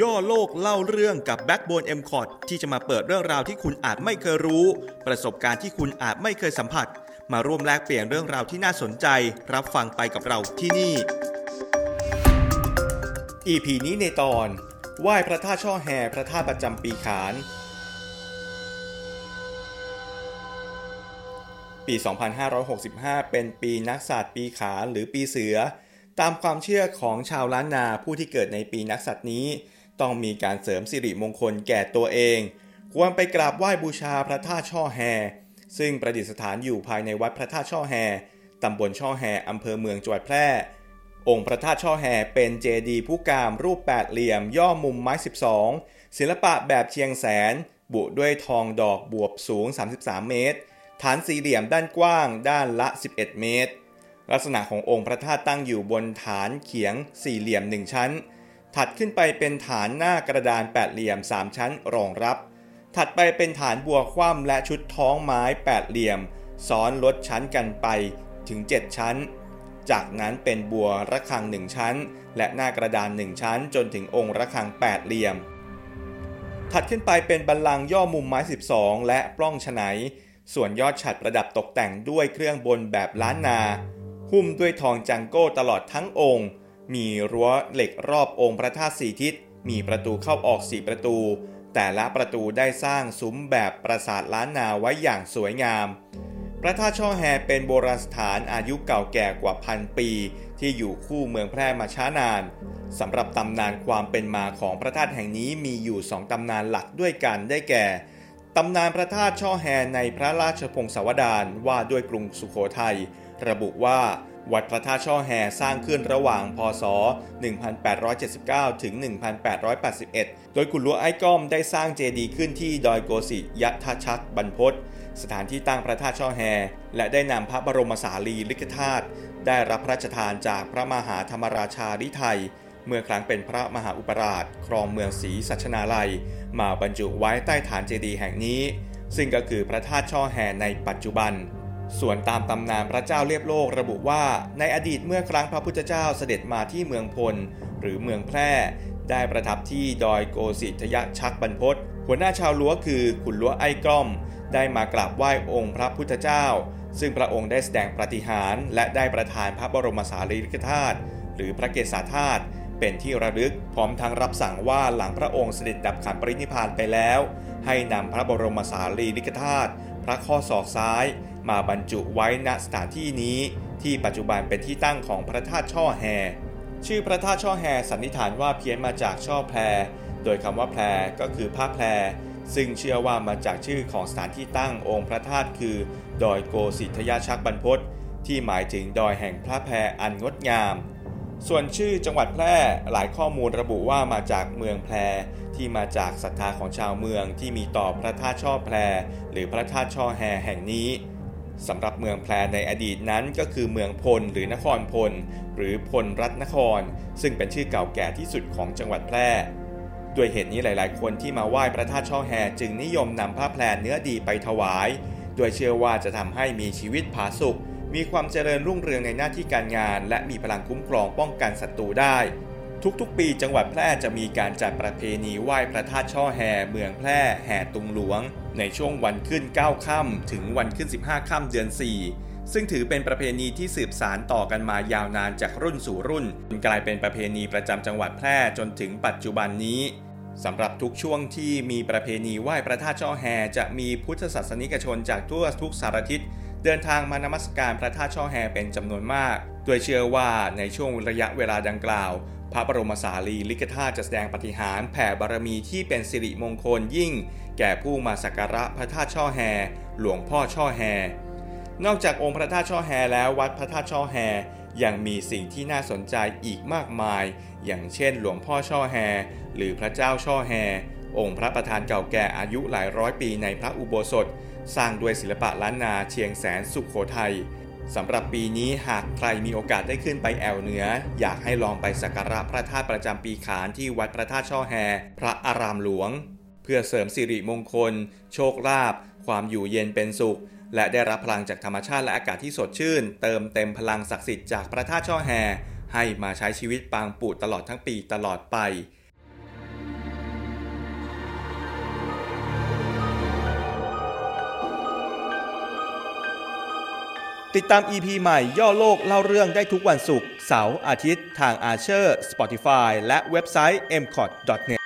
ย่อโลกเล่าเรื่องกับ Backbone m c o t ที่จะมาเปิดเรื่องราวที่คุณอาจไม่เคยรู้ ประสบการณ์ที่คุณอาจไม่เคยสัมผัส มาร่วมแลกเปลี่ยนเรื่องราวที่น่าสนใจ รับฟังไปกับเราที่นี่ EP นี้ในตอนไหว้พระธาตุช่อแฮพระธาตุประจำปีขาน ปี 2565 เป็นปีนักษัตว์ปีขานหรือปีเสือตามความเชื่อของชาวล้านนาผู้ที่เกิดในปีนักษัตว์นี้ ต้องมีการเสริมสิริมงคลแก่ตัวเอง ควรไปกราบไหว้บูชาพระธาตุช่อแฮ ซึ่งประดิษฐานอยู่ภายในวัดพระธาตุช่อแฮตำบลช่อแฮอำเภอเมืองจังหวัดแพร่ องค์พระธาตุช่อแฮเป็นเจดีย์ผู้กามรูปแปดเหลี่ยมย่อมุมไม้ 12 ศิลปะแบบเชียงแสน บุด้วยทองดอกบวบสูง 33 เมตร ฐานสี่เหลี่ยมด้านกว้างด้านละ 11 เมตร ลักษณะขององค์พระธาตุตั้งอยู่บนฐานเขียงสี่เหลี่ยมหนึ่งชั้น ถัดขึ้นไปเป็นฐานหน้ากระดานแปดเหลี่ยม 3 ชั้นรองรับ ถัดไปเป็นฐานบัวคว่ำและชุดท้องไม้แปดเหลี่ยม ซ้อนลดชั้นกันไปถึง 7 ชั้น จากนั้นเป็นบัวระฆังหนึ่งชั้น และหน้ากระดานหนึ่งชั้น จนถึงองค์ระฆังแปดเหลี่ยม ถัดขึ้นไปเป็นบัลลังย่อมุมไม้ 12 และปล้องฉไนส่วนยอดฉัดประดับตกแต่งด้วยเครื่องบนแบบล้านนา หุ้มด้วยทองจังโก้ตลอดทั้งองค์ มีรั้วเหล็กรอบองค์พระธาตุสี่ทิศ มีประตูเข้าออกสี่ประตู แต่ละประตูได้สร้างซุ้มแบบปราสาทล้านนาไว้อย่างสวยงาม พระธาตุช่อแฮเป็นโบราณสถานอายุเก่าแก่กว่าพันปี ที่อยู่คู่เมืองแพร่มาช้านานสำหรับตำนานความเป็นมาของพระธาตุแห่งนี้มีอยู่สองตำนานหลักด้วยกันได้แก่ตำนานพระธาตุช่อแฮในพระราชพงศาวดารว่าด้วยกรุงสุโขทัยระบุว่า วัดพระธาตุช่อแฮสร้างขึ้นระหว่างพศ 1879 ถึง 1881 โดยกุลัวไอ้ก้อมได้สร้างเจดีย์ขึ้นที่ดอยโกสิยะทชักบรรพตสถานที่ตั้งพระธาตุช่อแฮ และได้นำพระบรมสารีริกธาตุได้รับพระราชทานจากพระมหาธรรมราชาลิไทย เมื่อครั้งเป็นพระมหาอุปราช ครองเมืองศรีสัชนาลัย มาบรรจุไว้ใต้ฐานเจดีย์แห่งนี้ ซึ่งก็คือพระธาตุช่อแฮในปัจจุบัน ส่วนตามตำนานพระเจ้าเรียบโลกระบุว่า ในอดีตเมื่อครั้งพระพุทธเจ้าเสด็จมาที่เมืองพล หรือเมืองแพร่ ได้ประทับที่ดอยโกสิทยชักบรรพตหัวหน้าชาวลัวคือขุนลัวไอ้กล้อม ได้มากราบไหว้องค์พระพุทธเจ้า ซึ่งพระองค์ได้แสดงปฏิหารและได้ประทานพระบรมสารีริกธาตุหรือพระเกศาธาตุเป็นที่ระลึกพร้อมทั้งรับสั่งว่าหลังพระองค์เสด็จดับขันปรินิพานไปแล้ว ให้นำพระบรมสารีริกธาตุพระข้อศอกซ้าย มาบรรจุไว้ณสถานที่นี้ ที่ปัจจุบันเป็นที่ตั้งของพระธาตุช่อแฮ ชื่อพระธาตุช่อแฮสันนิษฐานว่าเพี้ยนมาจากช่อแพร โดยคำว่าแพรก็คือผ้าแพร ซึ่งเชื่อว่ามาจากชื่อของสถานที่ตั้งองค์พระธาตุคือ ดอยโกสิทยาชักบรรพตที่หมายถึงดอยแห่งพระแพรอันงดงาม ส่วนชื่อจังหวัดแพร่หลายข้อมูลระบุว่ามาจากเมืองแพรที่มาจากศรัทธาของชาวเมืองที่มีต่อพระธาตุช่อแพรหรือพระธาตุช่อแฮแห่งนี้ สำหรับเมืองแพรในอดีตนั้นก็คือเมืองพลหรือนครพล หรือพลรัตนคร ซึ่งเป็นชื่อเก่าแก่ที่สุดของจังหวัดแพร่ด้วยเหตุนี้หลาย ๆ คนที่มาไหว้พระธาตุช่อแฮจึงนิยมนำผ้าแพรเนื้อดีไปถวาย โดยเชื่อว่าจะทำให้มีชีวิตผาสุกมีความเจริญรุ่งเรืองในหน้าที่การงาน และมีพลังคุ้มครองป้องกันศัตรูได้ ทุกๆ ปีจังหวัดแพร่จะมีการจัดประเพณีไหว้พระธาตุช่อแฮเมืองแพร่แห่ตุงหลวง ในช่วงวันขึ้น 9 ค่ำถึงวันขึ้น 15 ค่ำเดือน 4 ซึ่งถือเป็นประเพณีที่สืบสารต่อกันมายาวนานจากรุ่นสู่รุ่นจนกลายเป็นประเพณีประจำจังหวัดแพร่จนถึงปัจจุบันนี้สำหรับทุกช่วงที่มีประเพณีไหว้พระธาตุช่อแฮจะมีพุทธศาสนิกชนจากทั่วทุกสารทิศ เดินทางมานมัสการพระธาตุช่อแฮเป็นจำนวนมากโดยเชื่อว่าในช่วงระยะเวลาดังกล่าว พระบรมสารีริกธาตุจะแสดงปฏิหารแผ่บารมีที่เป็นสิริมงคลยิ่ง แก่ผู้มาสักการะพระธาตุช่อแฮหลวงพ่อช่อแฮนอกจากองค์พระธาตุช่อแฮแล้ววัดพระธาตุช่อแฮยังมีสิ่งที่น่าสนใจอีกมากมาย อย่างเช่น หลวงพ่อช่อแฮหรือพระเจ้าช่อแฮองค์พระประธานเก่าแก่อายุหลายร้อยปีในพระอุโบสถ สร้างด้วยศิลปะล้านนาเชียงแสนสุขโขทัยสำหรับปีนี้หากใครมีโอกาสได้ขึ้นไปแอวเหนือ อยากให้ลองไปสักการะพระธาตุประจำปีขานที่วัดพระธาตุช่อแฮ พระอารามหลวง เพื่อเสริมสิริมงคล โชคลาภความอยู่เย็นเป็นสุข และได้รับพลังจากธรรมชาติและอากาศที่สดชื่น เติมเต็มพลังศักดิ์สิทธิ์จากพระธาตุช่อแฮ ให้มาใช้ชีวิตปางปูตลอดทั้งปีตลอดไป ติดตาม EP ใหม่ย่อโลกเล่าเรื่องได้ทุกวันศุกร์เสาร์อาทิตย์ทาง Archer Spotify และเว็บไซต์ m c o t n e t